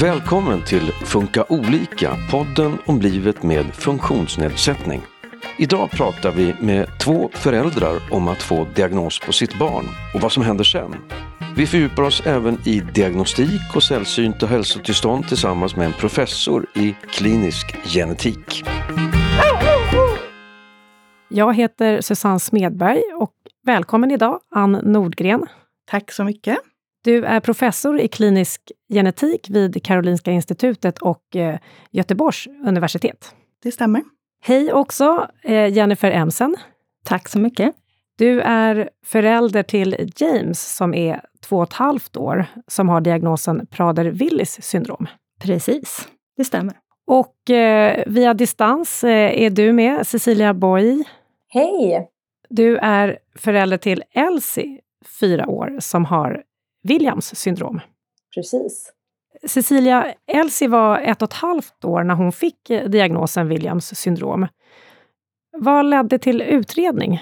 Välkommen till Funka olika, podden om livet med funktionsnedsättning. Idag pratar vi med två föräldrar om att få diagnos på sitt barn och vad som händer sen. Vi fördjupar oss även i diagnostik och sällsynta hälsotillstånd tillsammans med en professor i klinisk genetik. Jag heter Susanne Smedberg och välkommen idag Ann Nordgren. Tack så mycket. Du är professor i klinisk genetik vid Karolinska institutet och eh, Göteborgs universitet. Det stämmer. Hej också eh, Jennifer Emsen. Tack så mycket. Du är förälder till James som är två och ett halvt år, som har diagnosen Prader-Willis syndrom. Precis, det stämmer. Och eh, via distans eh, är du med, Cecilia Boy. Hej! Du är förälder till Elsie, fyra år, som har Williams syndrom. Precis. Cecilia, Elsie var ett och ett halvt år när hon fick eh, diagnosen Williams syndrom. Vad ledde till utredning?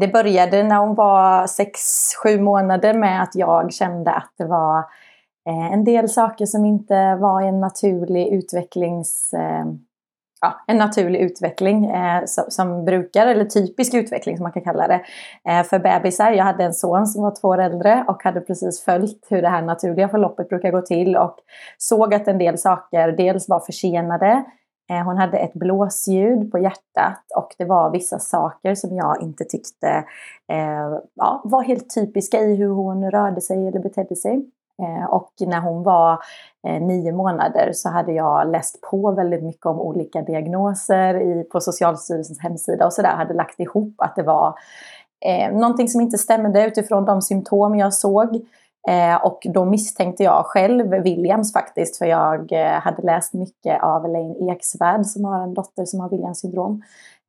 Det började när hon var sex, sju månader med att jag kände att det var eh, en del saker som inte var en naturlig utvecklings... Ja, en naturlig utveckling eh, som, som, brukar, eller typisk utveckling som man kan kalla det, eh, för bebisar. Jag hade en son som var två år äldre och hade precis följt hur det här naturliga förloppet brukar gå till och såg att en del saker dels var försenade, eh, hon hade ett blåsljud på hjärtat och det var vissa saker som jag inte tyckte eh, ja, var helt typiska i hur hon rörde sig eller betedde sig. Eh, och när hon var eh, nio månader så hade jag läst på väldigt mycket om olika diagnoser i, på Socialstyrelsens hemsida och sådär. Hade lagt ihop att det var eh, någonting som inte stämde utifrån de symptom jag såg. Eh, och då misstänkte jag själv Williams faktiskt, för jag eh, hade läst mycket av Elaine Eksvärd som har en dotter som har Williams syndrom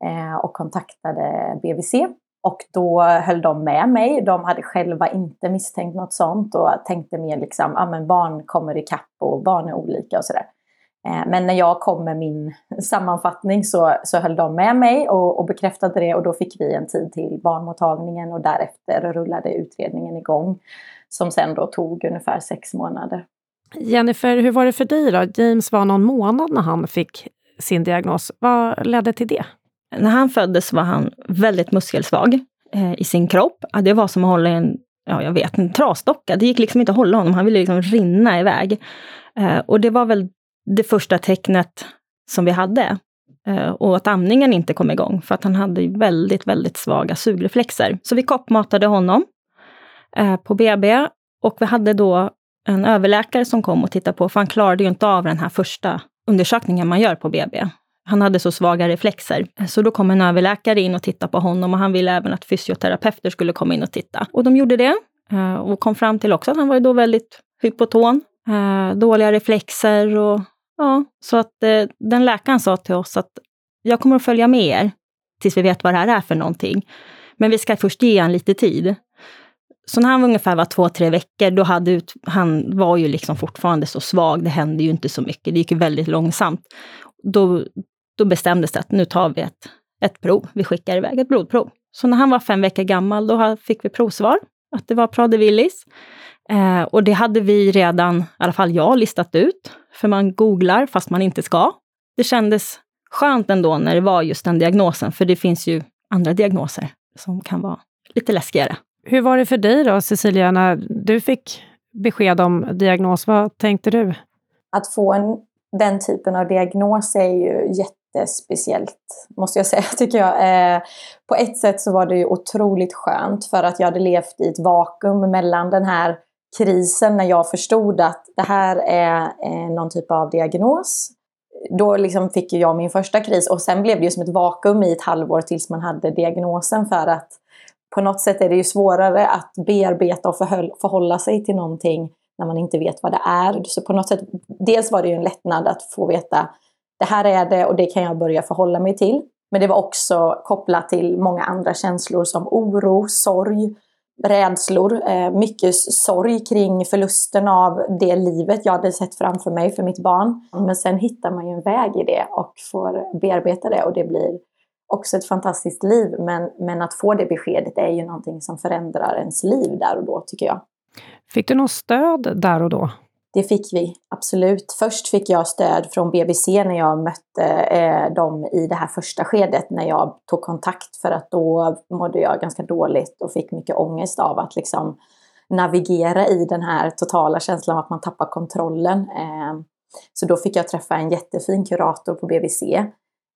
eh, och kontaktade BVC och då höll de med mig. De hade själva inte misstänkt något sånt och tänkte mer liksom, ja ah, men barn kommer ikapp och barn är olika och sådär. Eh, men när jag kom med min sammanfattning så, så höll de med mig och, och, bekräftade det och då fick vi en tid till barnmottagningen och därefter rullade utredningen igång. Som sen då tog ungefär sex månader. Jennifer, hur var det för dig då? James var någon månad när han fick sin diagnos. Vad ledde till det? När han föddes var han väldigt muskelsvag eh, i sin kropp. Det var som att hålla en, ja, jag vet, en trasdocka. Det gick liksom inte att hålla honom, han ville liksom rinna iväg. Eh, och det var väl det första tecknet som vi hade. Eh, och att amningen inte kom igång, för att han hade väldigt, väldigt svaga sugreflexer. Så vi koppmatade honom eh, på BB och vi hade då en överläkare som kom och tittade på, för han klarade ju inte av den här första undersökningen man gör på BB. Han hade så svaga reflexer. Så då kom en överläkare in och tittade på honom och han ville även att fysioterapeuter skulle komma in och titta. Och de gjorde det eh, och kom fram till också att han var då väldigt hypoton, eh, dåliga reflexer och ja, så att eh, den läkaren sa till oss att jag kommer att följa med er tills vi vet vad det här är för någonting. Men vi ska först ge han lite tid. Så när han var ungefär var två, tre veckor, då hade ut, han var ju liksom fortfarande så svag, det hände ju inte så mycket, det gick ju väldigt långsamt. Då, då bestämdes det att nu tar vi ett, ett prov. Vi skickar iväg ett blodprov. Så när han var fem veckor gammal, då fick vi provsvar att det var Prader-Willis. Eh, och det hade vi redan, i alla fall jag, listat ut. För man googlar fast man inte ska. Det kändes skönt ändå när det var just den diagnosen, för det finns ju andra diagnoser som kan vara lite läskigare. Hur var det för dig då, Cecilia, när du fick besked om diagnos? Vad tänkte du? Att få en, den typen av diagnos är ju jätte jättespeciellt, måste jag säga, tycker jag. Eh, på ett sätt så var det ju otroligt skönt för att jag hade levt i ett vakuum mellan den här krisen när jag förstod att det här är eh, någon typ av diagnos. Då liksom fick jag min första kris och sen blev det ju som ett vakuum i ett halvår tills man hade diagnosen för att på något sätt är det ju svårare att bearbeta och förhålla sig till någonting när man inte vet vad det är. Så på något sätt, dels var det ju en lättnad att få veta det här är det och det kan jag börja förhålla mig till. Men det var också kopplat till många andra känslor som oro, sorg, rädslor. Eh, mycket sorg kring förlusten av det livet jag hade sett framför mig för mitt barn. Men sen hittar man ju en väg i det och får bearbeta det och det blir också ett fantastiskt liv. Men, men att få det beskedet är ju någonting som förändrar ens liv där och då tycker jag. Fick du något stöd där och då? Det fick vi, absolut. Först fick jag stöd från BBC när jag mötte eh, dem i det här första skedet, när jag tog kontakt, för att då mådde jag ganska dåligt och fick mycket ångest av att liksom navigera i den här totala känslan av att man tappar kontrollen. Eh, så då fick jag träffa en jättefin kurator på BBC.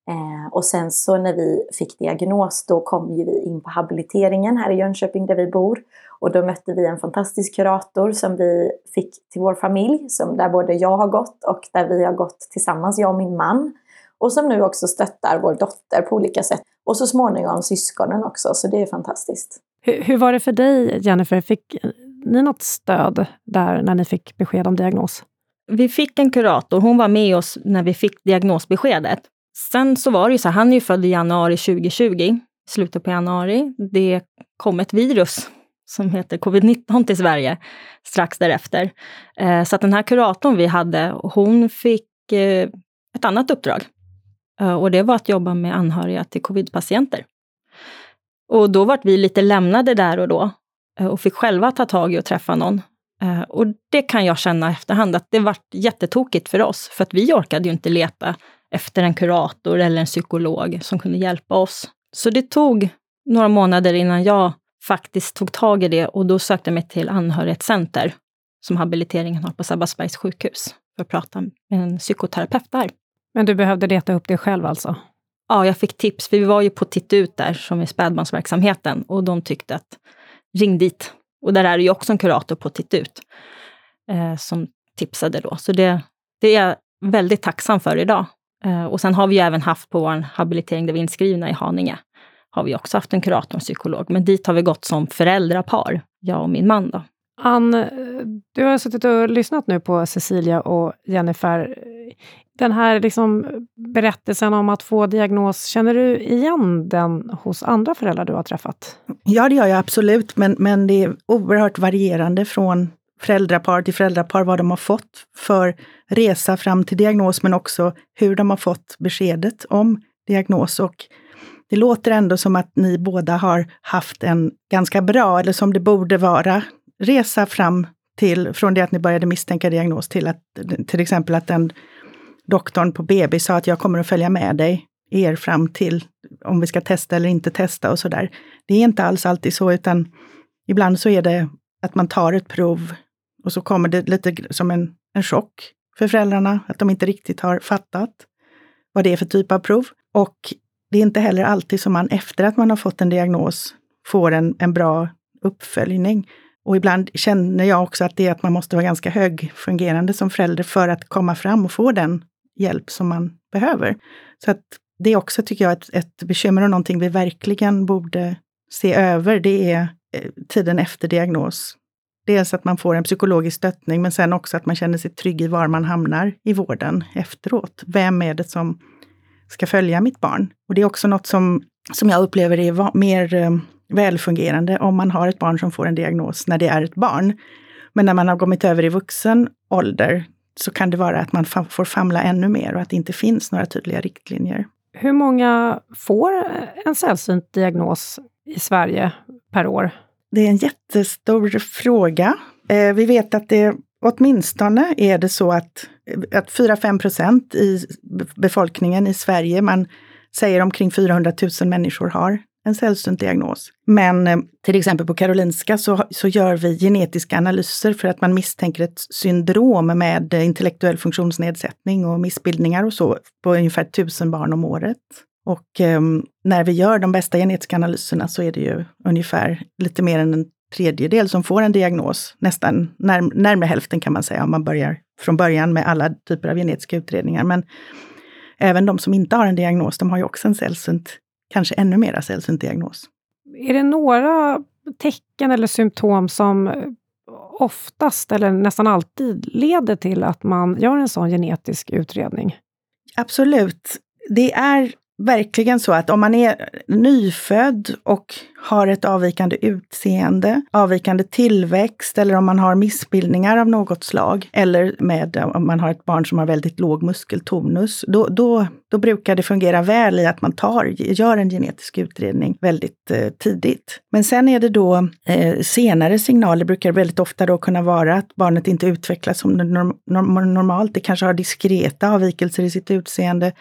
Eh, och sen så när vi fick diagnos, då kom ju vi in på habiliteringen här i Jönköping där vi bor. Och då mötte vi en fantastisk kurator som vi fick till vår familj, som där både jag har gått och där vi har gått tillsammans, jag och min man. Och som nu också stöttar vår dotter på olika sätt. Och så småningom syskonen också, så det är fantastiskt. Hur, hur var det för dig, Jennifer? Fick ni något stöd där när ni fick besked om diagnos? Vi fick en kurator, hon var med oss när vi fick diagnosbeskedet. Sen så var det ju så, han är ju född i januari 2020, slutet på januari. Det kom ett virus som heter covid-19 till Sverige strax därefter. Eh, så att den här kuratorn vi hade, hon fick eh, ett annat uppdrag. Eh, och det var att jobba med anhöriga till covid-patienter. Och då vart vi lite lämnade där och då och fick själva ta tag i och träffa någon. Och det kan jag känna efterhand att det vart jättetokigt för oss, för att vi orkade ju inte leta efter en kurator eller en psykolog som kunde hjälpa oss. Så det tog några månader innan jag faktiskt tog tag i det och då sökte jag mig till anhörighetscenter som habiliteringen har på Sabbatsbergs sjukhus för att prata med en psykoterapeut där. Men du behövde leta upp det själv alltså? Ja, jag fick tips, för vi var ju på Titt ut där, som är spädbarnsverksamheten, och de tyckte att ring dit. Och där är det ju också en kurator på Titt ut eh, som tipsade då. Så det, det är jag väldigt tacksam för idag. Eh, och sen har vi ju även haft på vår habilitering där vi är inskrivna i Haninge, har vi också haft en kurator och psykolog. Men dit har vi gått som föräldrapar, jag och min man. Då. Ann, du har suttit och lyssnat nu på Cecilia och Jennifer. Den här liksom berättelsen om att få diagnos, känner du igen den hos andra föräldrar du har träffat? Ja, det gör jag absolut, men, men det är oerhört varierande från föräldrapar till föräldrapar vad de har fått för resa fram till diagnos, men också hur de har fått beskedet om diagnos. Och det låter ändå som att ni båda har haft en ganska bra, eller som det borde vara, resa fram till, från det att ni började misstänka diagnos till att till exempel att den doktorn på BB sa att jag kommer att följa med dig, er fram till om vi ska testa eller inte testa och sådär. Det är inte alls alltid så, utan ibland så är det att man tar ett prov och så kommer det lite som en, en chock för föräldrarna, att de inte riktigt har fattat vad det är för typ av prov. Och det är inte heller alltid som man efter att man har fått en diagnos får en, en bra uppföljning. Och ibland känner jag också att det är att man måste vara ganska högfungerande som förälder för att komma fram och få den hjälp som man behöver. Så att det är också, tycker jag, ett, ett bekymmer och någonting vi verkligen borde se över. Det är eh, tiden efter diagnos. Dels att man får en psykologisk stöttning, men sen också att man känner sig trygg i var man hamnar i vården efteråt. Vem är det som ska följa mitt barn? Och det är också något som, som jag upplever är mer eh, välfungerande om man har ett barn som får en diagnos när det är ett barn. Men när man har kommit över i vuxen ålder så kan det vara att man får famla ännu mer och att det inte finns några tydliga riktlinjer. Hur många får en sällsynt diagnos i Sverige per år? Det är en jättestor fråga. Eh, vi vet att det åtminstone är det så att, att 4-5 procent i befolkningen i Sverige, man säger omkring 400 000 människor har en sällsynt diagnos. Men eh, till exempel på Karolinska så, så gör vi genetiska analyser för att man misstänker ett syndrom med intellektuell funktionsnedsättning och missbildningar och så på ungefär tusen barn om året. Och eh, när vi gör de bästa genetiska analyserna så är det ju ungefär lite mer än en tredjedel som får en diagnos. Nästan när, närmare hälften kan man säga om man börjar från början med alla typer av genetiska utredningar. Men även de som inte har en diagnos, de har ju också en sällsynt, kanske ännu mera sällsynt diagnos. Är det några tecken eller symptom som oftast eller nästan alltid leder till att man gör en sån genetisk utredning? Absolut. Det är verkligen så att om man är nyfödd och har ett avvikande utseende, avvikande tillväxt eller om man har missbildningar av något slag eller med, om man har ett barn som har väldigt låg muskeltonus, då, då, då brukar det fungera väl i att man tar, gör en genetisk utredning väldigt eh, tidigt. Men sen är det då eh, senare signaler brukar väldigt ofta då kunna vara att barnet inte utvecklas som norm, normalt. Det kanske har diskreta avvikelser i sitt utseende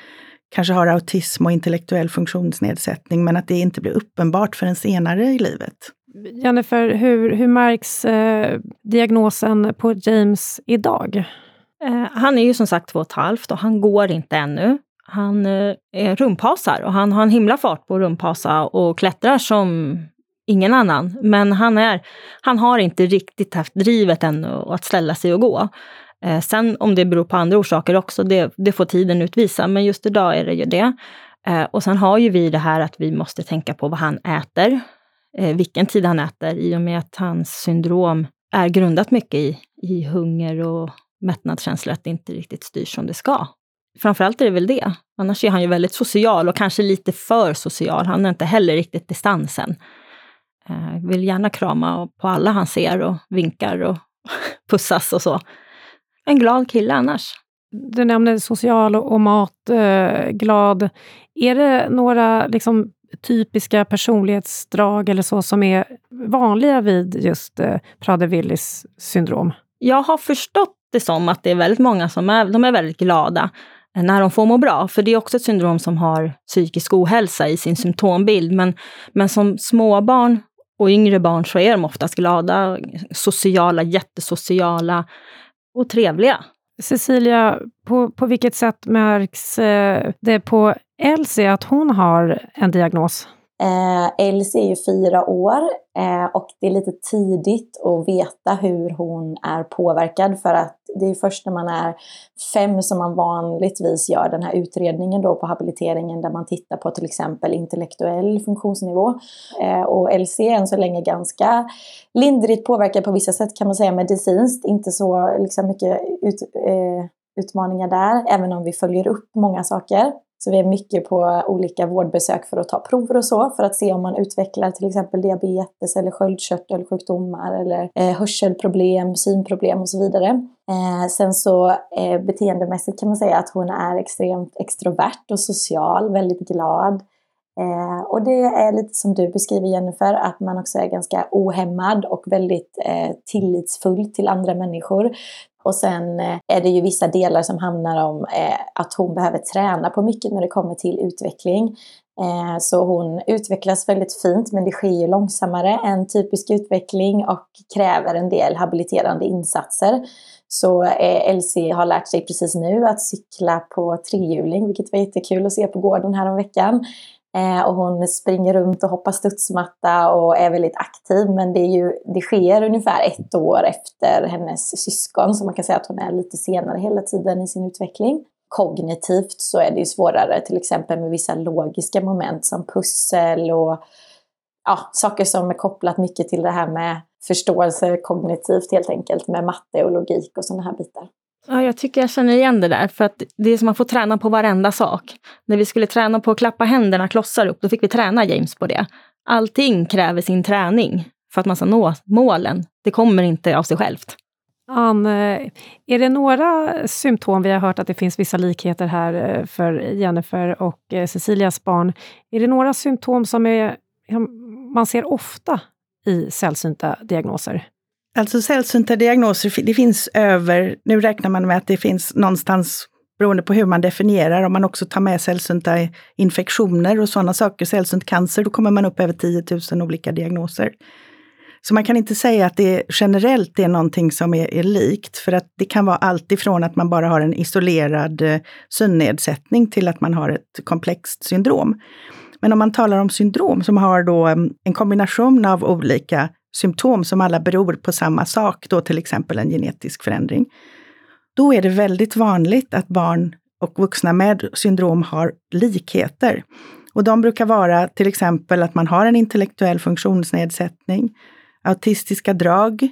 kanske har autism och intellektuell funktionsnedsättning, men att det inte blir uppenbart förrän senare i livet. Jennifer, hur, hur märks eh, diagnosen på James idag? Eh, han är ju som sagt två och ett halvt och han går inte ännu. Han eh, är rumpasar och han har en himla fart på rumpasa och klättrar som ingen annan. Men han, är, han har inte riktigt haft drivet ännu att ställa sig och gå. Eh, sen om det beror på andra orsaker också, det, det får tiden utvisa, men just idag är det ju det. Eh, och sen har ju vi det här att vi måste tänka på vad han äter, eh, vilken tid han äter, i och med att hans syndrom är grundat mycket i, i hunger och mättnadskänsla, att det inte riktigt styrs som det ska. Framförallt är det väl det. Annars är han ju väldigt social och kanske lite för social. Han har inte heller riktigt distansen. Eh, vill gärna krama på alla han ser och vinkar och pussas och så en glad kille annars. Du nämnde social och matglad. Eh, är det några liksom, typiska personlighetsdrag eller så som är vanliga vid just eh, Prader-Willis syndrom? Jag har förstått det som att det är väldigt många som är, de är väldigt glada när de får må bra. För det är också ett syndrom som har psykisk ohälsa i sin symptombild. Men, men som småbarn och yngre barn så är de oftast glada, sociala, jättesociala och trevliga. Cecilia, på, på vilket sätt märks eh, det på Elsie att hon har en diagnos? Eh, Elsie är ju fyra år eh, och det är lite tidigt att veta hur hon är påverkad för att det är först när man är fem som man vanligtvis gör den här utredningen då på habiliteringen där man tittar på till exempel intellektuell funktionsnivå. Eh, och Elsie är än så länge ganska lindrigt påverkad på vissa sätt kan man säga medicinskt, inte så liksom, mycket ut, eh, utmaningar där, även om vi följer upp många saker. Så vi är mycket på olika vårdbesök för att ta prover och så för att se om man utvecklar till exempel diabetes eller sköldkörtelsjukdomar eller eh, hörselproblem, synproblem och så vidare. Eh, sen så eh, beteendemässigt kan man säga att hon är extremt extrovert och social, väldigt glad. Eh, och det är lite som du beskriver Jennifer, att man också är ganska ohämmad och väldigt eh, tillitsfull till andra människor. Och sen eh, är det ju vissa delar som handlar om eh, att hon behöver träna på mycket när det kommer till utveckling. Eh, så hon utvecklas väldigt fint men det sker ju långsammare än typisk utveckling och kräver en del habiliterande insatser. Så Elsie har lärt sig precis nu att cykla på trehjuling, vilket var jättekul att se på gården här om veckan. Eh, och hon springer runt och hoppar studsmatta och är väldigt aktiv. Men det, är ju, det sker ungefär ett år efter hennes syskon. Så man kan säga att hon är lite senare hela tiden i sin utveckling. Kognitivt så är det ju svårare till exempel med vissa logiska moment som pussel och ja, saker som är kopplat mycket till det här med förståelse kognitivt helt enkelt med matte och logik och sådana här bitar. Ja, jag tycker jag känner igen det där, för att det är som att få träna på varenda sak. När vi skulle träna på att klappa händerna klossar upp, då fick vi träna James på det. Allting kräver sin träning för att man ska nå målen. Det kommer inte av sig självt. Ann, eh, är det några symptom, vi har hört att det finns vissa likheter här eh, för Jennifer och eh, Cecilias barn. Är det några symptom som är, man ser ofta i sällsynta diagnoser? Alltså sällsynta diagnoser, det finns över, nu räknar man med att det finns någonstans, beroende på hur man definierar, om man också tar med sällsynta infektioner och sådana saker, sällsynt cancer, då kommer man upp över 10 000 olika diagnoser. Så man kan inte säga att det generellt är någonting som är, är likt, för att det kan vara allt ifrån att man bara har en isolerad eh, synnedsättning till att man har ett komplext syndrom. Men om man talar om syndrom som har då mm, en kombination av olika symptom som alla beror på samma sak, då till exempel en genetisk förändring, då är det väldigt vanligt att barn och vuxna med syndrom har likheter. Och de brukar vara till exempel att man har en intellektuell funktionsnedsättning, autistiska drag,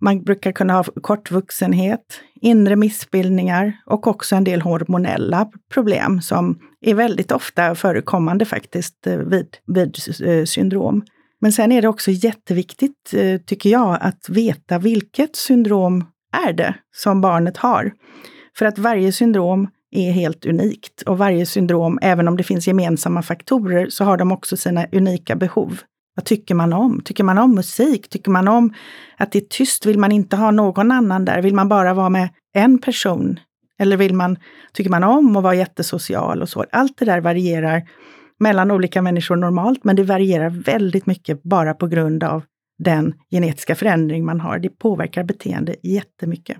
Man brukar kunna ha kortvuxenhet, inre missbildningar och också en del hormonella problem som är väldigt ofta förekommande faktiskt eh, vid, vid eh, syndrom. Men sen är det också jätteviktigt, eh, tycker jag, att veta vilket syndrom är det som barnet har. För att varje syndrom är helt unikt och varje syndrom, även om det finns gemensamma faktorer, så har de också sina unika behov. Vad tycker man om? Tycker man om musik? Tycker man om att det är tyst? Vill man inte ha någon annan där? Vill man bara vara med en person? Eller vill man, tycker man om att vara jättesocial och så? Allt det där varierar mellan olika människor normalt, men det varierar väldigt mycket bara på grund av den genetiska förändring man har. Det påverkar beteende jättemycket.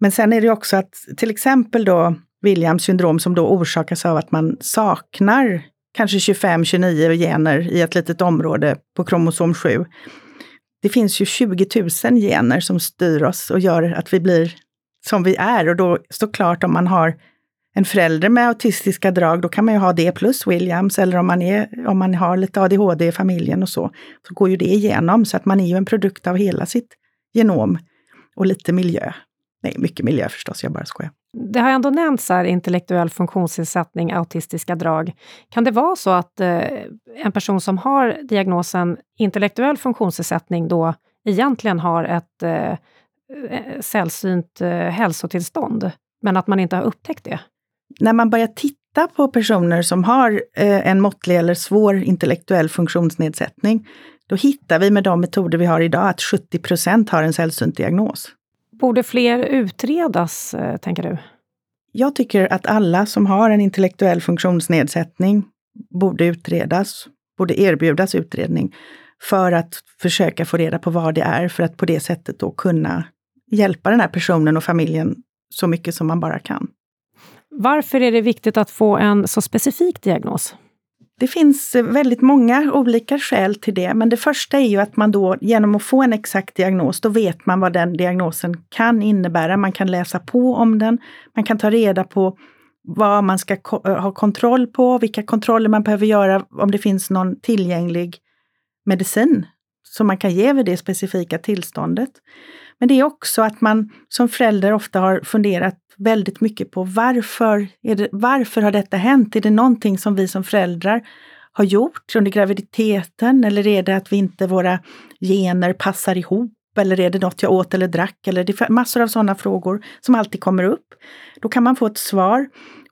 Men sen är det också att till exempel då Williams syndrom som då orsakas av att man saknar kanske 25-29 gener i ett litet område på kromosom 7. Det finns ju 20 000 gener som styr oss och gör att vi blir som vi är. Och då såklart om man har en förälder med autistiska drag, då kan man ju ha det plus Williams. Eller om man, är, om man har lite ADHD i familjen och så, så går ju det igenom. Så att man är ju en produkt av hela sitt genom och lite miljö. Nej, mycket miljö förstås, jag bara skojar. Det har ändå nämnts här intellektuell funktionsnedsättning, autistiska drag. Kan det vara så att eh, en person som har diagnosen intellektuell funktionsnedsättning då egentligen har ett eh, eh sällsynt eh, hälsotillstånd, men att man inte har upptäckt det? När man börjar titta på personer som har eh, en måttlig eller svår intellektuell funktionsnedsättning, då hittar vi med de metoder vi har idag att 70 procent har en sällsynt diagnos. Borde fler utredas, eh, tänker du? Jag tycker att alla som har en intellektuell funktionsnedsättning borde utredas, borde erbjudas utredning för att försöka få reda på vad det är, för att på det sättet då kunna hjälpa den här personen och familjen så mycket som man bara kan. Varför är det viktigt att få en så specifik diagnos? Det finns eh, väldigt många olika skäl till det, men det första är ju att man då genom att få en exakt diagnos, då vet man vad den diagnosen kan innebära. Man kan läsa på om den, man kan ta reda på vad man ska eh, ha kontroll på, vilka kontroller man behöver göra, om det finns någon tillgänglig medicin som man kan ge vid det specifika tillståndet. Men det är också att man som förälder ofta har funderat väldigt mycket på varför, är det, varför har detta hänt? Är det någonting som vi som föräldrar har gjort under graviditeten eller är det att vi inte, våra gener passar ihop? Eller är det något jag åt eller drack? Eller det är massor av sådana frågor som alltid kommer upp. Då kan man få ett svar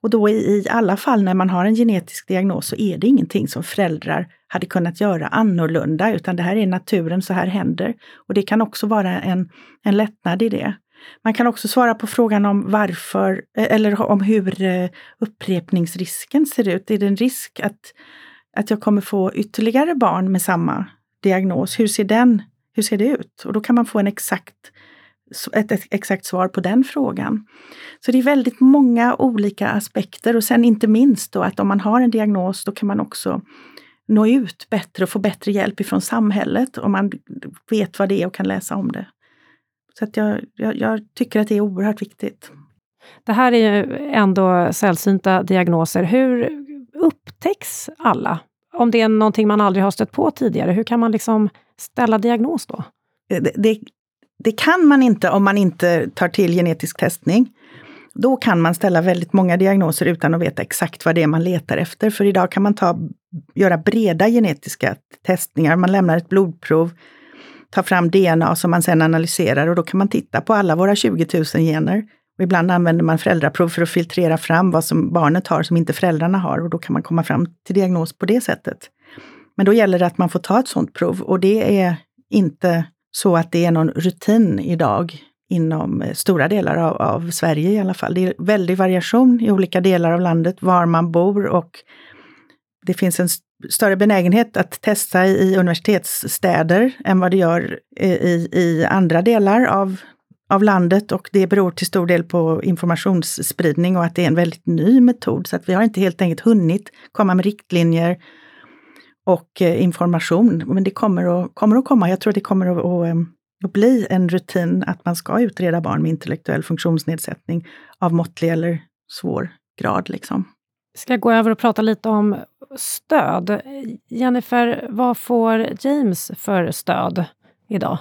och då i alla fall när man har en genetisk diagnos så är det ingenting som föräldrar hade kunnat göra annorlunda, utan det här är naturen, så här händer. Och det kan också vara en, en lättnad i det. Man kan också svara på frågan om varför, eh, eller om hur eh, upprepningsrisken ser ut. Är det en risk att, att jag kommer få ytterligare barn med samma diagnos? Hur ser, den, hur ser det ut? Och då kan man få en exakt ett, exakt svar på den frågan. Så det är väldigt många olika aspekter och sen inte minst då att om man har en diagnos då kan man också nå ut bättre och få bättre hjälp ifrån samhället om man vet vad det är och kan läsa om det. Så att jag, jag, jag tycker att det är oerhört viktigt. Det här är ju ändå sällsynta diagnoser. Hur upptäcks alla? Om det är någonting man aldrig har stött på tidigare, hur kan man liksom ställa diagnos då? Det, det, det kan man inte om man inte tar till genetisk testning. Då kan man ställa väldigt många diagnoser utan att veta exakt vad det är man letar efter. För idag kan man ta, göra breda genetiska testningar. Man lämnar ett blodprov, tar fram DNA som man sedan analyserar och då kan man titta på alla våra 20 000 gener. Och ibland använder man föräldraprov för att filtrera fram vad som barnet har som inte föräldrarna har och då kan man komma fram till diagnos på det sättet. Men då gäller det att man får ta ett sådant prov och det är inte så att det är någon rutin idag inom eh, stora delar av, av, Sverige i alla fall. Det är väldig variation i olika delar av landet var man bor och det finns en större benägenhet att testa i universitetsstäder än vad det gör eh, i, i andra delar av, av landet och det beror till stor del på informationsspridning och att det är en väldigt ny metod. Så att vi har inte helt enkelt hunnit komma med riktlinjer och eh, information. Men det kommer att, kommer att komma. Jag tror det kommer att, att, eh, att bli en rutin att man ska utreda barn med intellektuell funktionsnedsättning av måttlig eller svår grad. Liksom. Ska jag gå över och prata lite om stöd. Jennifer, vad får James för stöd idag?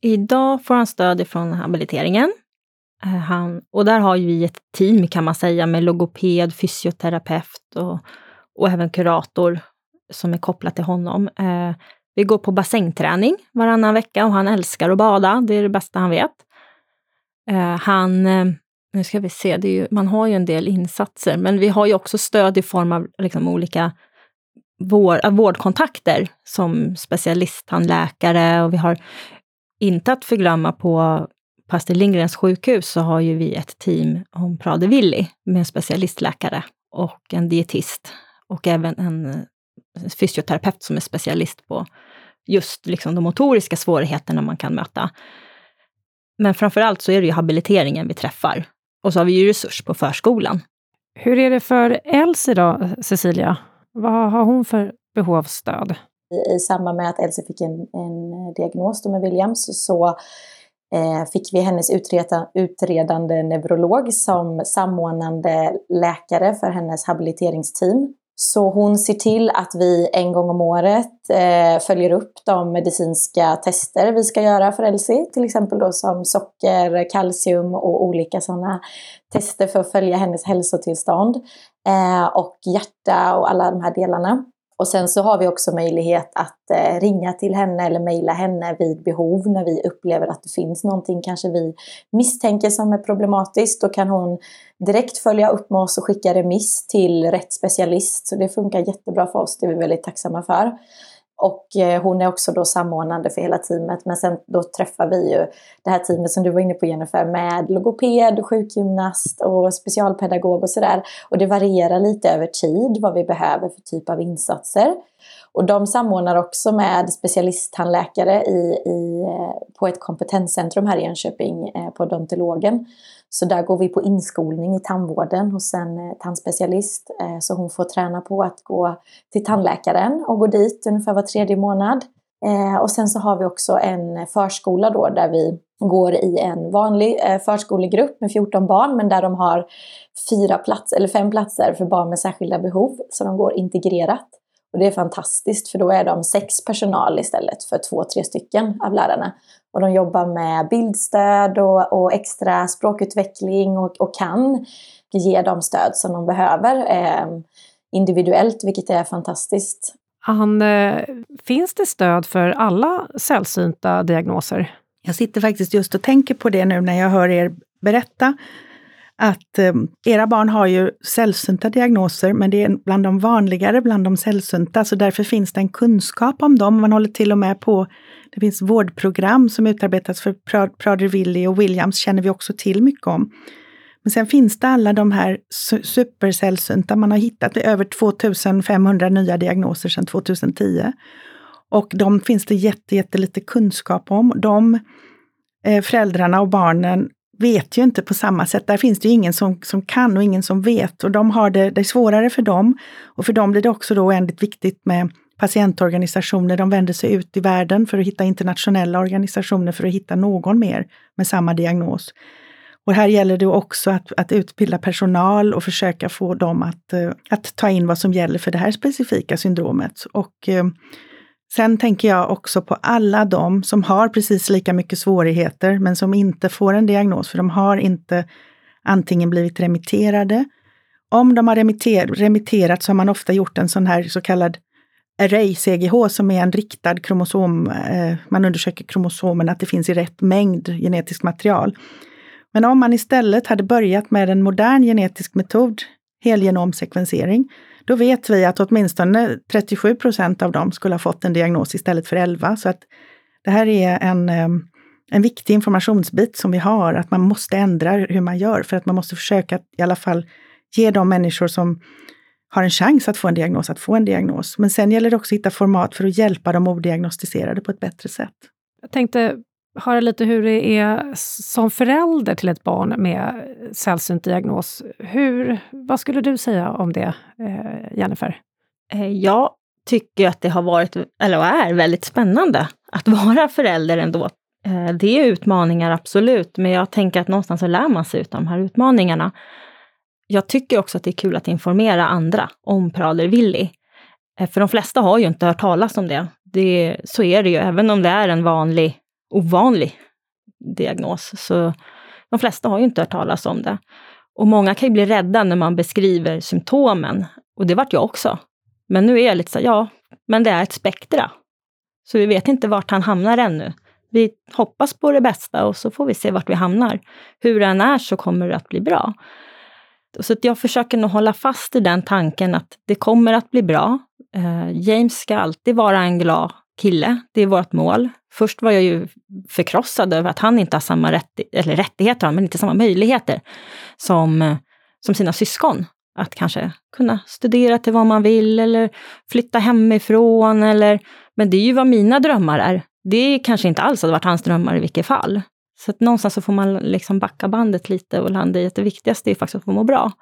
Idag får han stöd ifrån habiliteringen. Eh, han, och där har ju vi ett team kan man säga med logoped, fysioterapeut och, och även kurator som är kopplat till honom. Eh, vi går på bassängträning varannan vecka och han älskar att bada. Det är det bästa han vet. Eh, han, eh, nu ska vi se, det ju, man har ju en del insatser, men vi har ju också stöd i form av liksom olika vår, eh, vårdkontakter som specialisttandläkare och vi har inte att förglömma på Pastor Lindgrens sjukhus så har ju vi ett team om Prader-Willi med en specialistläkare och en dietist och även en eh, fysioterapeut som är specialist på just liksom de motoriska svårigheterna man kan möta. Men framför allt så är det ju habiliteringen vi träffar. Och så har vi ju resurs på förskolan. Hur är det för Elsie då, Cecilia? Vad har hon för behov av stöd? I, i samband med att Elsie fick en, en diagnos med Williams så eh, fick vi hennes utreda, utredande neurolog som samordnande läkare för hennes habiliteringsteam. Så hon ser till att vi en gång om året eh, följer upp de medicinska tester vi ska göra för Elsie. Till exempel då som socker, kalcium och olika sådana tester för att följa hennes hälsotillstånd. Eh, och hjärta och alla de här delarna. Och sen så har vi också möjlighet att eh, ringa till henne eller mejla henne vid behov när vi upplever att det finns någonting kanske vi misstänker som är problematiskt. Då kan hon direkt följa upp med oss och skicka remiss till rätt specialist. Så det funkar jättebra för oss, det är vi väldigt tacksamma för. Och eh, hon är också då samordnande för hela teamet. Men sen då träffar vi ju det här teamet som du var inne på Jennifer med logoped, sjukgymnast och specialpedagog och sådär. Och det varierar lite över tid vad vi behöver för typ av insatser. Och de samordnar också med specialisttandläkare i, i, eh, på ett kompetenscentrum här i Jönköping eh, på odontologen. Så där går vi på inskolning i tandvården hos en eh, tandspecialist. Eh, så hon får träna på att gå till tandläkaren och gå dit ungefär var tredje månad. Eh, och sen så har vi också en förskola då där vi går i en vanlig eh, förskolegrupp med 14 barn men där de har fyra plats, eller fem platser för barn med särskilda behov. Så de går integrerat. Och det är fantastiskt för då är de sex personal istället för två, tre stycken av lärarna. Och de jobbar med bildstöd och, och extra språkutveckling och, och, kan ge dem stöd som de behöver eh, individuellt, vilket är fantastiskt. Ann, eh, finns det stöd för alla sällsynta diagnoser? Jag sitter faktiskt just och tänker på det nu när jag hör er berätta att eh, era barn har ju sällsynta diagnoser, men det är bland de vanligare, bland de sällsynta, så därför finns det en kunskap om dem. Man håller till och med på, det finns vårdprogram som utarbetats för Prader-Willi och Williams känner vi också till mycket om. Men sen finns det alla de här supersällsynta, man har hittat över 2500 nya diagnoser sedan 2010. Och de finns det jättelite kunskap om. De eh, föräldrarna och barnen vet ju inte på samma sätt. Där finns det ju ingen som, som kan och ingen som vet. Och de har det, det är svårare för dem. Och för dem blir det också då oändligt viktigt med patientorganisationer. De vänder sig ut i världen för att hitta internationella organisationer för att hitta någon mer med samma diagnos. Och här gäller det också att, att utbilda personal och försöka få dem att, eh, att ta in vad som gäller för det här specifika syndromet. Och eh, Sen tänker jag också på alla de som har precis lika mycket svårigheter, men som inte får en diagnos, för de har inte antingen blivit remitterade. Om de har remitter remitterat så har man ofta gjort en sån här så kallad array-CGH som är en riktad kromosom, eh, man undersöker kromosomen, att det finns i rätt mängd genetiskt material. Men om man istället hade börjat med en modern genetisk metod, helgenomsekvensering, då vet vi att åtminstone 37 procent av dem skulle ha fått en diagnos istället för 11. Så att det här är en, ehm, en viktig informationsbit som vi har, att man måste ändra hur man gör för att man måste försöka i alla fall ge de människor som har en chans att få en diagnos, att få en diagnos. Men sen gäller det också att hitta format för att hjälpa de odiagnostiserade på ett bättre sätt. Jag tänkte höra lite hur det är som förälder till ett barn med sällsynt diagnos. Hur, vad skulle du säga om det, eh, Jennifer? Eh, jag tycker att det har varit, eller är, väldigt spännande att vara förälder ändå. Eh, det är utmaningar, absolut, men jag tänker att någonstans så lär man sig av de här utmaningarna. Jag tycker också att det är kul att informera andra om Prader-Willi. För de flesta har ju inte hört talas om det. det. Så är det ju, även om det är en vanlig ovanlig diagnos. Så de flesta har ju inte hört talas om det. Och många kan ju bli rädda när man beskriver symptomen. Och det vart jag också. Men nu är jag lite så ja, men det är ett spektra. Så vi vet inte vart han hamnar ännu. Vi hoppas på det bästa och så får vi se vart vi hamnar. Hur den är så kommer det att bli bra. Så jag försöker nog hålla fast i den tanken att det kommer att bli bra. Eh, James ska alltid vara en glad kille. Det är vårt mål. Först var jag ju förkrossad över att han inte har samma rätt, eller rättigheter, men inte samma möjligheter som, som sina syskon. Att kanske kunna studera till vad man vill eller flytta hemifrån. Eller, men det är ju vad mina drömmar är. Det kanske inte alls hade varit hans drömmar i vilket fall. Så att någonstans så får man liksom backa bandet lite och landa i att det viktigaste är faktiskt att få må bra.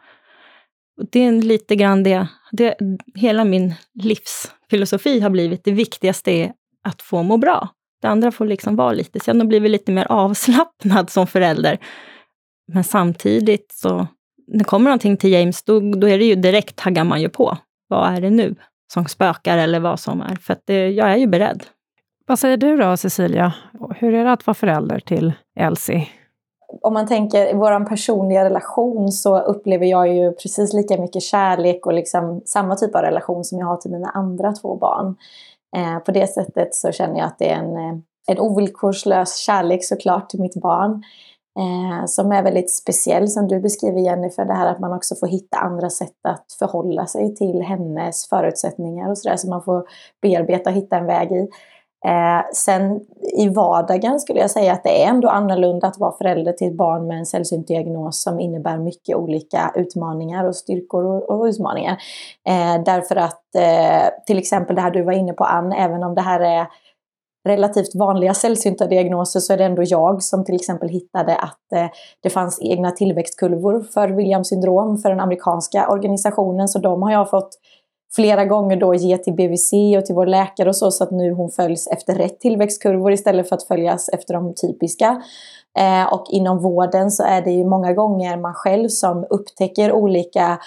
Och det är lite grann det, det, hela min livsfilosofi har blivit, det viktigaste är att få må bra. Det andra får liksom vara lite, så jag har blivit lite mer avslappnad som förälder. Men samtidigt så, när det kommer någonting till James, då, då är det ju direkt taggar man ju på. Vad är det nu som spökar eller vad som är? För att det, jag är ju beredd. Vad säger du då, Cecilia? Hur är det att vara förälder till Elsie? Om man tänker i vår personliga relation så upplever jag ju precis lika mycket kärlek och liksom samma typ av relation som jag har till mina andra två barn. Eh, på det sättet så känner jag att det är en, eh, en ovillkorslös kärlek såklart till mitt barn. Eh, som är väldigt speciell som du beskriver Jennifer, det här att man också får hitta andra sätt att förhålla sig till hennes förutsättningar och sådär, så man får bearbeta och hitta en väg i. Eh, sen i vardagen skulle jag säga att det är ändå annorlunda att vara förälder till ett barn med en sällsynt diagnos som innebär mycket olika utmaningar och styrkor och, och utmaningar. Eh, därför att eh, till exempel det här du var inne på Ann, även om det här är relativt vanliga sällsynta diagnoser så är det ändå jag som till exempel hittade att eh, det fanns egna tillväxtkurvor för Williams syndrom för den amerikanska organisationen. Så de har jag fått flera gånger då ge till BVC och till vår läkare och så, så att nu hon följs efter rätt tillväxtkurvor istället för att följas efter de typiska. Eh, och inom vården så är det ju många gånger man själv som upptäcker olika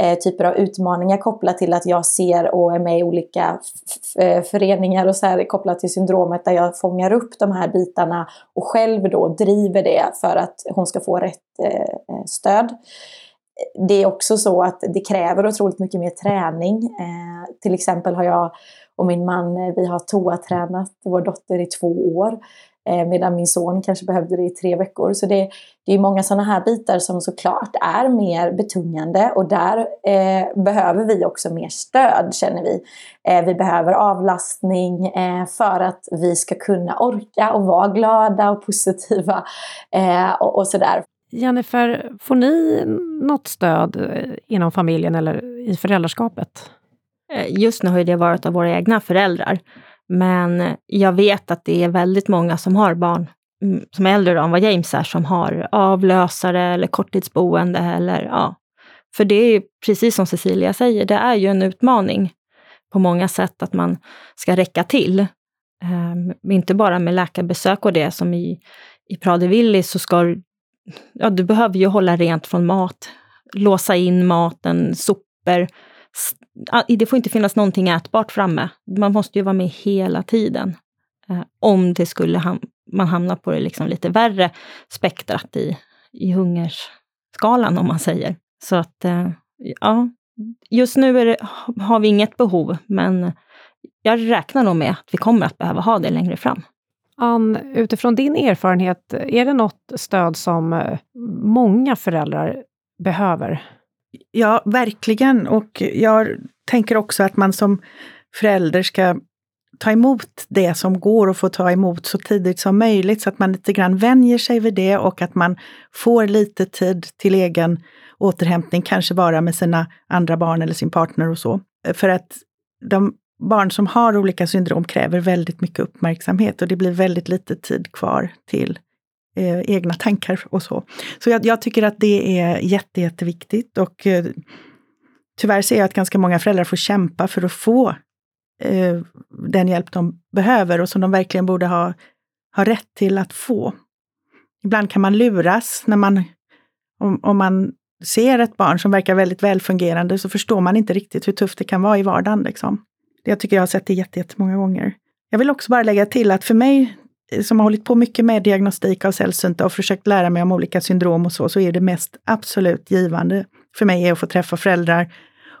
eh, typer av utmaningar kopplat till att jag ser och är med i olika eh, föreningar och så här kopplat till syndromet där jag fångar upp de här bitarna och själv då driver det för att hon ska få rätt eh, eh stöd det är också så att det kräver otroligt mycket mer träning. Eh, till exempel har jag och min man, eh, vi har toatränat vår dotter i två år. Eh, medan min son kanske behövde det i tre veckor. Så det, det är många sådana här bitar som såklart är mer betungande och där eh, behöver vi också mer stöd känner vi. Eh, vi behöver avlastning eh, för att vi ska kunna orka och vara glada och positiva eh, och, och sådär. Jennifer, får ni något stöd eh, inom familjen eller i föräldraskapet? Eh, just nu har det varit av våra egna föräldrar. Men eh, jag vet att det är väldigt många som har barn mm, som är äldre än vad James är, som har avlösare eller korttidsboende eller ja. För det är precis som Cecilia säger, det är ju en utmaning på många sätt att man ska räcka till. Um, inte bara med läkarbesök och det, som i, i Pradevilli så ska ja, du behöver ju hålla rent från mat, låsa in maten, sopor. Det får inte finnas någonting ätbart framme. Man måste ju vara med hela tiden. Eh, om det skulle ham man hamna på det liksom lite värre spektrat i, i hungersskalan, om man säger. Så att, eh, ja, just nu det, har vi inget behov, men jag räknar nog med att vi kommer att behöva ha det längre fram. Ann, utifrån din erfarenhet, är det något stöd som eh, många föräldrar behöver? Ja, verkligen. Och jag tänker också att man som förälder ska ta emot det som går och få ta emot så tidigt som möjligt så att man lite grann vänjer sig vid det och att man får lite tid till egen återhämtning, kanske bara med sina andra barn eller sin partner och så. För att de barn som har olika syndrom kräver väldigt mycket uppmärksamhet och det blir väldigt lite tid kvar till eh, egna tankar och så. Så jag, jag, tycker att det är jätte, jätteviktigt och eh, tyvärr ser jag att ganska många föräldrar får kämpa för att få eh, den hjälp de behöver och som de verkligen borde ha, ha rätt till att få. Ibland kan man luras när man, om, om man ser ett barn som verkar väldigt välfungerande så förstår man inte riktigt hur tufft det kan vara i vardagen. Liksom. Jag tycker jag har sett det jättemånga gånger. Jag vill också bara lägga till att för mig eh, som har hållit på mycket med diagnostik av sällsynta och försökt lära mig om olika syndrom och så, så är det mest absolut givande för mig är att få träffa föräldrar,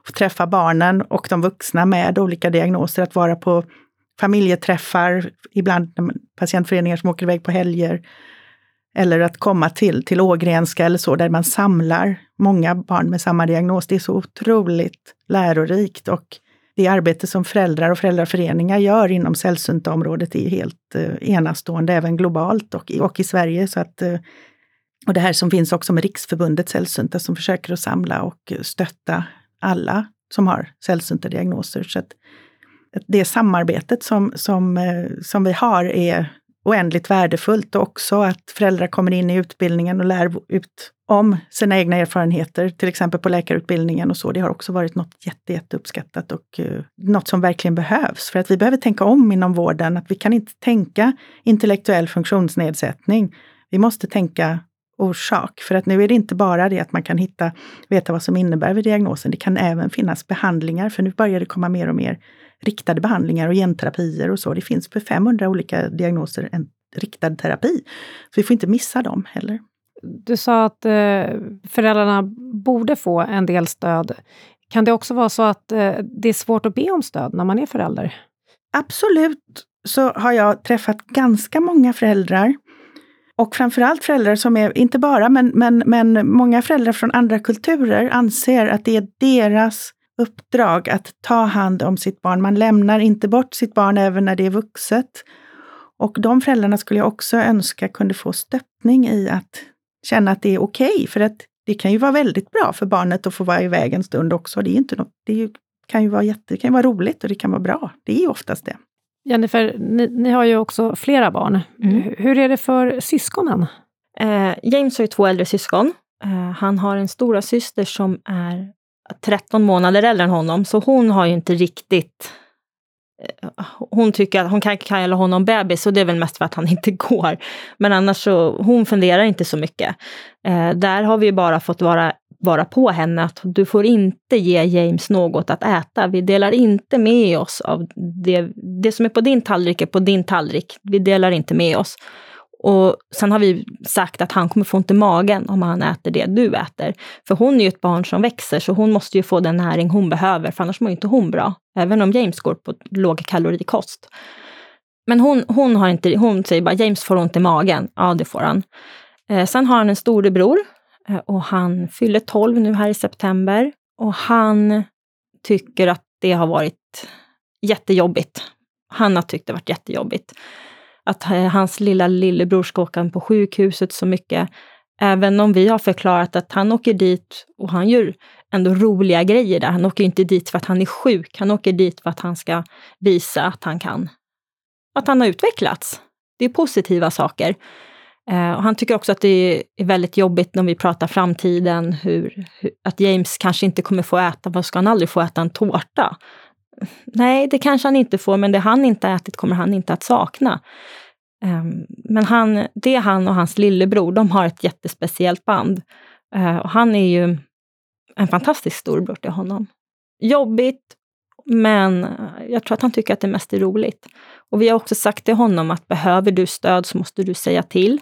få träffa barnen och de vuxna med olika diagnoser, att vara på familjeträffar, ibland patientföreningar som åker iväg på helger, eller att komma till, till Ågrenska eller så, där man samlar många barn med samma diagnos. Det är så otroligt lärorikt och det arbete som föräldrar och föräldraföreningar gör inom sällsynta området är helt eh, enastående, även globalt och, och i Sverige. Så att, eh, och det här som finns också med Riksförbundet sällsynta som försöker att samla och stötta alla som har sällsynta diagnoser. Så att det samarbetet som, som, eh, som vi har är oändligt värdefullt och också att föräldrar kommer in i utbildningen och lär ut om sina egna erfarenheter, till exempel på läkarutbildningen och så. Det har också varit något jätte, jätteuppskattat och uh, något som verkligen behövs. För att vi behöver tänka om inom vården, att vi kan inte tänka intellektuell funktionsnedsättning. Vi måste tänka orsak. För att nu är det inte bara det att man kan hitta, veta vad som innebär vid diagnosen. Det kan även finnas behandlingar, för nu börjar det komma mer och mer riktade behandlingar och genterapier och så. Det finns för 500 olika diagnoser en riktad terapi. Så vi får inte missa dem heller. Du sa att eh, föräldrarna borde få en del stöd. Kan det också vara så att eh, det är svårt att be om stöd när man är förälder? Absolut så har jag träffat ganska många föräldrar och framförallt föräldrar som är, inte bara, men, men, men många föräldrar från andra kulturer anser att det är deras uppdrag att ta hand om sitt barn. Man lämnar inte bort sitt barn även när det är vuxet. Och de föräldrarna skulle jag också önska kunde få stöttning i att känna att det är okej. Okay, för att det kan ju vara väldigt bra för barnet att få vara iväg en stund också. Det, är inte något, det kan ju vara jätte, det kan vara roligt och det kan vara bra. Det är ju oftast det. Jennifer, ni, ni har ju också flera barn. Mm. Hur är det för syskonen? Eh, James har ju två äldre syskon. Eh, han har en stora syster som är 13 månader äldre än honom, så hon har ju inte riktigt Eh, hon tycker att hon kan kalla honom bebis och det är väl mest för att han inte går. Men annars så, hon funderar inte så mycket. Eh, där har vi bara fått vara, vara på henne att du får inte ge James något att äta. Vi delar inte med oss av det, det som är på din tallrik är på din tallrik. Vi delar inte med oss. Och sen har vi sagt att han kommer få ont i magen om han äter det du äter. För hon är ju ett barn som växer, så hon måste ju få den näring hon behöver, för annars mår inte hon bra. Även om James går på lågkalorikost. Men hon, hon, har inte, hon säger bara James får ont i magen. Ja, det får han. Eh, sen har han en storebror eh, och han fyller 12 nu här i september. Och han tycker att det har varit jättejobbigt. Han har tyckt det varit jättejobbigt att eh, hans lilla lillebror ska åka på sjukhuset så mycket. Även om vi har förklarat att han åker dit och han gör ändå roliga grejer där. Han åker inte dit för att han är sjuk, han åker dit för att han ska visa att han kan. Att han har utvecklats. Det är positiva saker. Eh, och han tycker också att det är väldigt jobbigt när vi pratar framtiden, hur, hur, att James kanske inte kommer få äta, vad ska han aldrig få äta en tårta? Nej, det kanske han inte får, men det han inte ätit kommer han inte att sakna. Ehm, men han, det är han och hans lillebror, de har ett jättespeciellt band. Ehm, och han är ju en fantastisk storbror till honom. Jobbigt, men eh, jag tror att han tycker att det mest är roligt. Och vi har också sagt till honom att behöver du stöd så måste du säga till.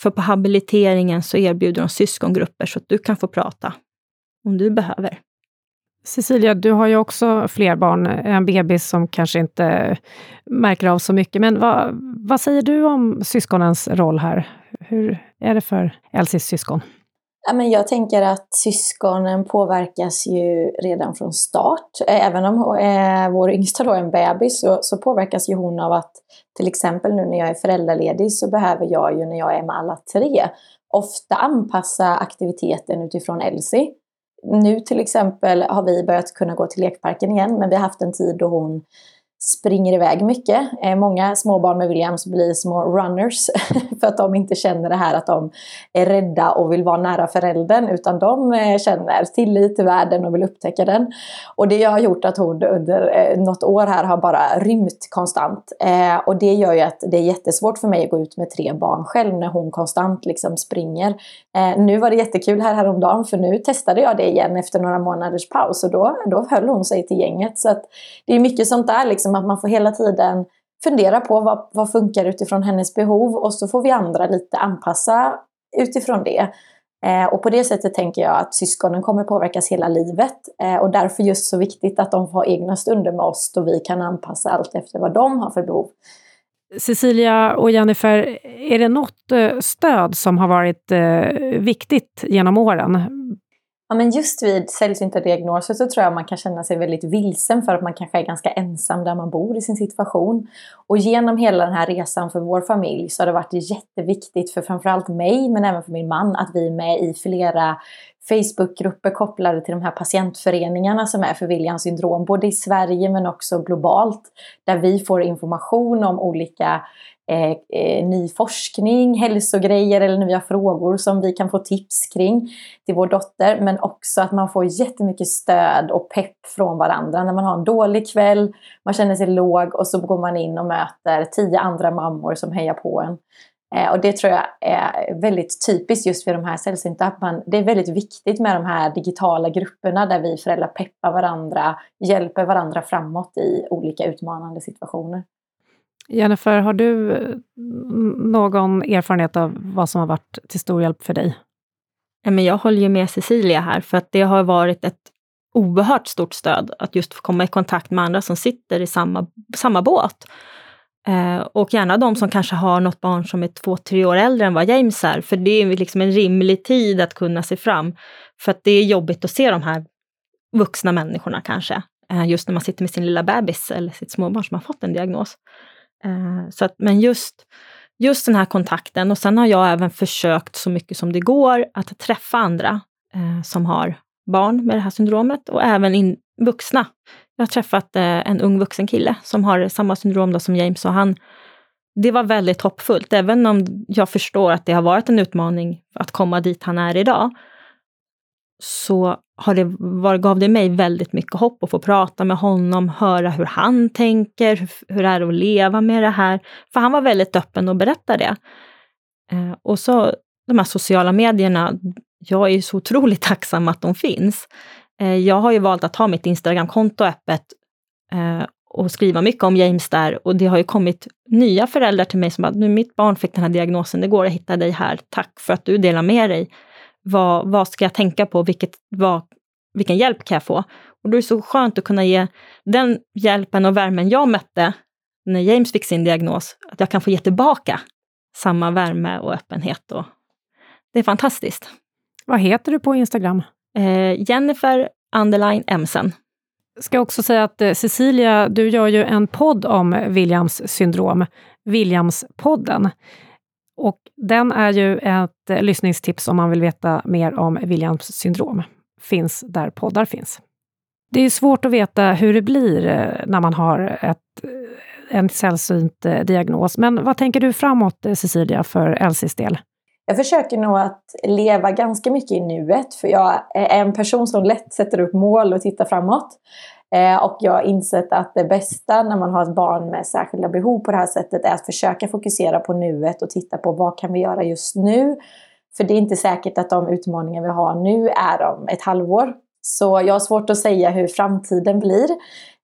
För på habiliteringen så erbjuder de syskongrupper så att du kan få prata om du behöver. Cecilia, du har ju också fler barn, en bebis som kanske inte märker av så mycket. Men vad, vad säger du om syskonens roll här? Hur är det för Elsies syskon? Ja, men jag tänker att syskonen påverkas ju redan från start. Eh, även om eh, vår yngsta då är en bebis så, så, påverkas ju hon av att till exempel nu när jag är föräldraledig så behöver jag ju när jag är med alla tre ofta anpassa aktiviteten utifrån Elsie nu till exempel har vi börjat kunna gå till lekparken igen, men vi har haft en tid då hon springer iväg mycket. Eh, många småbarn med Williams blir små runners för att de inte känner det här att de är rädda och vill vara nära föräldern utan de eh, känner tillit till världen och vill upptäcka den. Och det har gjort att hon under eh, något år här har bara rymt konstant. Och det gör ju att det är jättesvårt för mig att gå ut med tre barn själv när hon konstant liksom springer. Nu var det jättekul här häromdagen för nu testade jag det igen efter några månaders paus och då, då höll hon sig till gänget. Så att det är mycket sånt där liksom Liksom att man får hela tiden fundera på vad, vad funkar utifrån hennes behov och så får vi andra lite anpassa utifrån det. Eh, och på det sättet tänker jag att syskonen kommer påverkas hela livet. Eh, och därför just så viktigt att de får egna stunder med oss då vi kan anpassa allt efter vad de har för behov. Cecilia och Jennifer, är det något eh, stöd som har varit eh, viktigt genom åren? Ja, men just vid sällsynta diagnoser så tror jag man kan känna sig väldigt vilsen för att man kanske är ganska ensam där man bor i sin situation. Och genom hela den här resan för vår familj så har det varit jätteviktigt för framförallt mig men även för min man att vi är med i flera Facebookgrupper kopplade till de här patientföreningarna som är för Williams syndrom, både i Sverige men också globalt, där vi får information om olika Eh, eh, ny forskning, hälsogrejer eller nya frågor som vi kan få tips kring till vår dotter. Men också att man får jättemycket stöd och pepp från varandra när man har en dålig kväll, man känner sig låg och så går man in och möter tio andra mammor som hejar på en. Eh, och det tror jag är väldigt typiskt just för de här sällsynta. Man, det är väldigt viktigt med de här digitala grupperna där vi föräldrar peppar varandra, hjälper varandra framåt i olika utmanande situationer. Jennifer, har du eh, någon erfarenhet av vad som har varit till stor hjälp för dig? jag håller ju med Cecilia här, för att det har varit ett oerhört stort stöd att just få komma i kontakt med andra som sitter i samma, samma båt. Eh, och gärna de som kanske har något barn som är två, tre år äldre än vad James är, för det är liksom en rimlig tid att kunna se fram. För att det är jobbigt att se de här vuxna människorna kanske, eh, just när man sitter med sin lilla bebis eller sitt småbarn som har fått en diagnos. Eh, så att, men just, just den här kontakten och sen har jag även försökt så mycket som det går att träffa andra eh, som har barn med det här syndromet och även in, vuxna. Jag har träffat eh, en ung vuxen kille som har samma syndrom då som James och han det var väldigt hoppfullt, även om jag förstår att det har varit en utmaning att komma dit han är idag så har det var, gav det mig väldigt mycket hopp att få prata med honom, höra hur han tänker, hur, hur det är att leva med det här. För han var väldigt öppen och berättade det. Eh, och så de här sociala medierna, jag är så otroligt tacksam att de finns. Eh, jag har ju valt att ha mitt Instagramkonto öppet eh, och skriva mycket om James där och det har ju kommit nya föräldrar till mig som att nu mitt barn fick den här diagnosen, det går att hitta dig här, tack för att du delar med dig vad, vad ska jag tänka på? Vilket, vad, vilken hjälp kan jag få? Och då är det så skönt att kunna ge den hjälpen och värmen jag mötte när James fick sin diagnos, att jag kan få ge tillbaka samma värme och öppenhet. Och det är fantastiskt. Vad heter du på Instagram? Eh, Jennifer Underline Emsen. Ska också säga att eh, Cecilia, du gör ju en podd om Williams syndrom, Williams-podden. Och den är ju ett eh, lyssningstips om man vill veta mer om Williams syndrom. Finns där poddar finns. Det är svårt att veta hur det blir eh, när man har ett, eh, en sällsynt diagnos. Men vad tänker du framåt, Cecilia, för Elsies del? Jag försöker nog att leva ganska mycket i nuet, för jag är en person som lätt sätter upp mål och tittar framåt. Eh, och jag har insett att det bästa när man har ett barn med särskilda behov på det här sättet är att försöka fokusera på nuet och titta på vad kan vi göra just nu. För det är inte säkert att de utmaningar vi har nu är om ett halvår. Så jag har svårt att säga hur framtiden blir.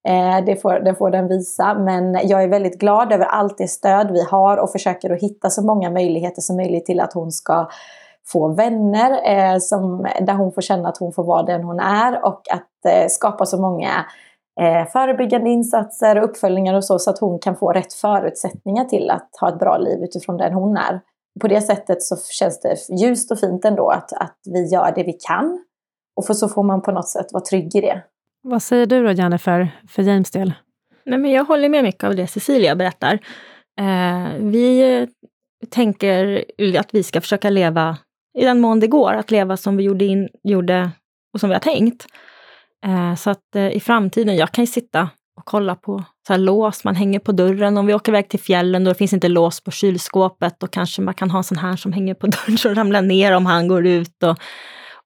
Eh, det, får, det får den visa. Men jag är väldigt glad över allt det stöd vi har och försöker att hitta så många möjligheter som möjligt till att hon ska få vänner eh, som, där hon får känna att hon får vara den hon är och att eh, skapa så många eh, förebyggande insatser och uppföljningar och så, så att hon kan få rätt förutsättningar till att ha ett bra liv utifrån den hon är. På det sättet så känns det ljust och fint ändå att, att vi gör det vi kan. Och för så får man på något sätt vara trygg i det. Vad säger du då Jennifer, för James del? Nej, men jag håller med mycket av det Cecilia berättar. Eh, vi tänker att vi ska försöka leva i den mån det går, att leva som vi gjorde, in, gjorde och som vi har tänkt. Eh, så att eh, i framtiden, jag kan ju sitta och kolla på så här lås man hänger på dörren. Om vi åker iväg till fjällen då det finns inte lås på kylskåpet, då kanske man kan ha en sån här som hänger på dörren som ramlar ner om han går ut och,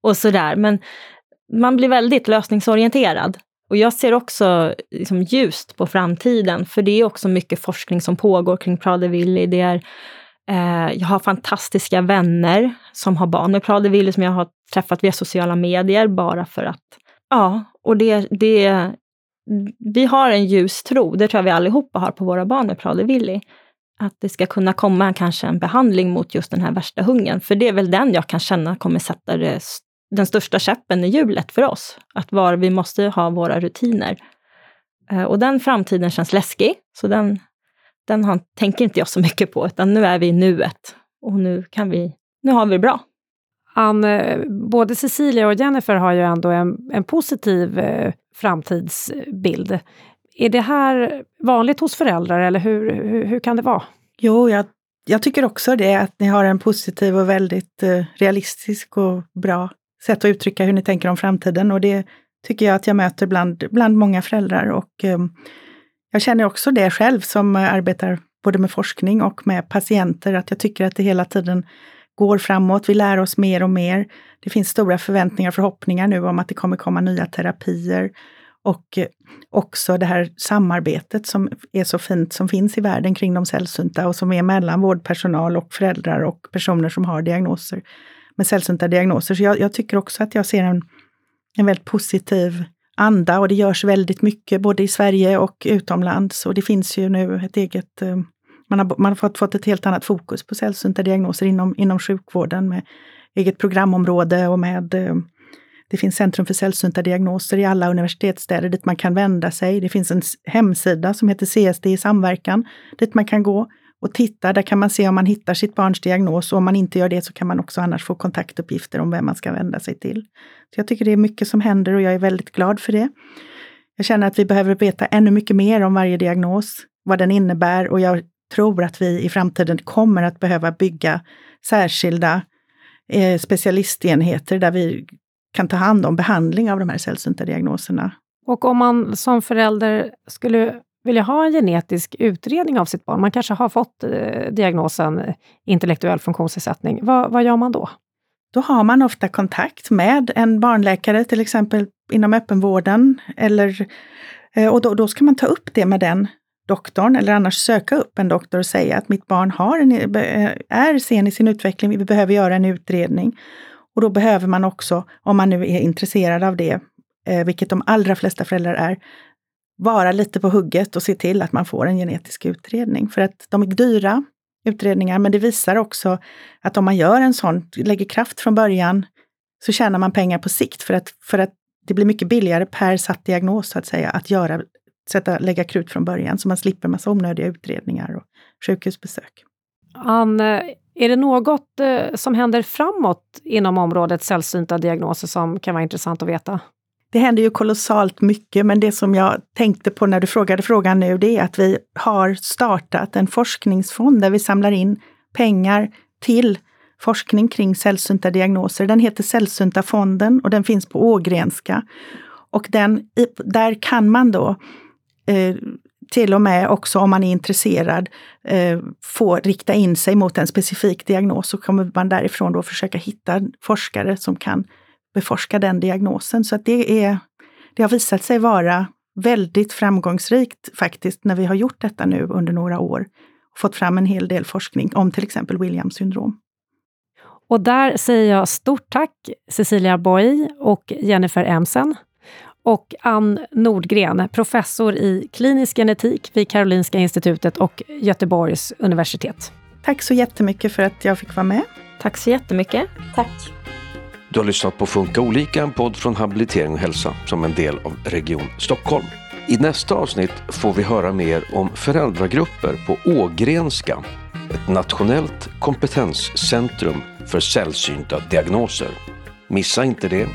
och sådär. Men man blir väldigt lösningsorienterad. Och jag ser också liksom ljust på framtiden, för det är också mycket forskning som pågår kring Prader-Willi. Det är Eh, jag har fantastiska vänner som har barn med Prader-Willi som jag har träffat via sociala medier bara för att, ja, och det, det, vi har en ljus tro, det tror jag vi allihopa har på våra barn med Prader-Willi, att det ska kunna komma kanske en behandling mot just den här värsta hungern. För det är väl den jag kan känna kommer sätta det, den största käppen i hjulet för oss. Att var vi måste ha våra rutiner. Eh, och den framtiden känns läskig, så den, den har, tänker inte jag så mycket på, utan nu är vi i nuet. Och nu, kan vi, nu har vi det bra. Ann, eh, både Cecilia och Jennifer har ju ändå en, en positiv eh, framtidsbild. Är det här vanligt hos föräldrar eller hur, hur, hur kan det vara? Jo, jag, jag, tycker också det, att ni har en positiv och väldigt eh, realistisk och bra sätt att uttrycka hur ni tänker om framtiden. Och det tycker jag att jag möter bland, bland många föräldrar. Och eh, jag känner också det själv som eh, arbetar både med forskning och med patienter, att jag tycker att det hela tiden går framåt. Vi lär oss mer och mer. Det finns stora förväntningar och förhoppningar nu om att det kommer komma nya terapier. Och eh, också det här samarbetet som är så fint som finns i världen kring de sällsynta och som är mellan vårdpersonal och föräldrar och personer som har diagnoser med sällsynta diagnoser. Så jag, jag tycker också att jag ser en, en väldigt positiv anda och det görs väldigt mycket både i Sverige och utomlands. Och det finns ju nu ett eget eh, man har, man har fått, fått ett helt annat fokus på sällsynta diagnoser inom, inom sjukvården med eget programområde och med eh, det finns Centrum för sällsynta diagnoser i alla universitetsstäder dit man kan vända sig. Det finns en hemsida som heter CSD i samverkan dit man kan gå och titta. Där kan man se om man hittar sitt barns diagnos och om man inte gör det så kan man också annars få kontaktuppgifter om vem man ska vända sig till. Så Jag tycker det är mycket som händer och jag är väldigt glad för det. Jag känner att vi behöver veta ännu mycket mer om varje diagnos, vad den innebär och jag tror att vi i framtiden kommer att behöva bygga särskilda eh, specialistenheter där vi kan ta hand om behandling av de här sällsynta diagnoserna. Och om man som förälder skulle vilja ha en genetisk utredning av sitt barn, man kanske har fått eh, diagnosen intellektuell funktionsnedsättning, vad, vad gör man då? Då har man ofta kontakt med en barnläkare, till exempel inom öppenvården, eller, eh, och då, då ska man ta upp det med den doktorn eller annars söka upp en doktor och säga att mitt barn har en, eh, är sen i sin utveckling, vi behöver göra en utredning. Och då behöver man också, om man nu är intresserad av det, eh, vilket de allra flesta föräldrar är, vara lite på hugget och se till att man får en genetisk utredning. För att de är dyra utredningar, men det visar också att om man gör en sån, lägger kraft från början, så tjänar man pengar på sikt för att, för att det blir mycket billigare per satt diagnos så att säga, att göra sätta, lägga krut från början så man slipper massa onödiga utredningar och sjukhusbesök. Ann, är det något eh, som händer framåt inom området sällsynta diagnoser som kan vara intressant att veta? Det händer ju kolossalt mycket, men det som jag tänkte på när du frågade frågan nu, det är att vi har startat en forskningsfond där vi samlar in pengar till forskning kring sällsynta diagnoser. Den heter Sällsynta fonden och den finns på Ågrenska. Och den, där kan man då eh, till och med också om man är intresserad eh, få rikta in sig mot en specifik diagnos så kommer man därifrån då försöka hitta forskare som kan beforska den diagnosen. Så att det, är, det har visat sig vara väldigt framgångsrikt faktiskt när vi har gjort detta nu under några år. Och fått fram en hel del forskning om till exempel Williams syndrom. Och där säger jag stort tack Cecilia Boy och Jennifer Emsen och Ann Nordgren, professor i klinisk genetik vid Karolinska institutet och Göteborgs universitet. Tack så jättemycket för att jag fick vara med. Tack så jättemycket. Tack. Du har lyssnat på Funka olika, en podd från Habilitering och hälsa som en del av Region Stockholm. I nästa avsnitt får vi höra mer om föräldragrupper på Ågrenska, ett nationellt kompetenscentrum för sällsynta diagnoser. Missa inte det!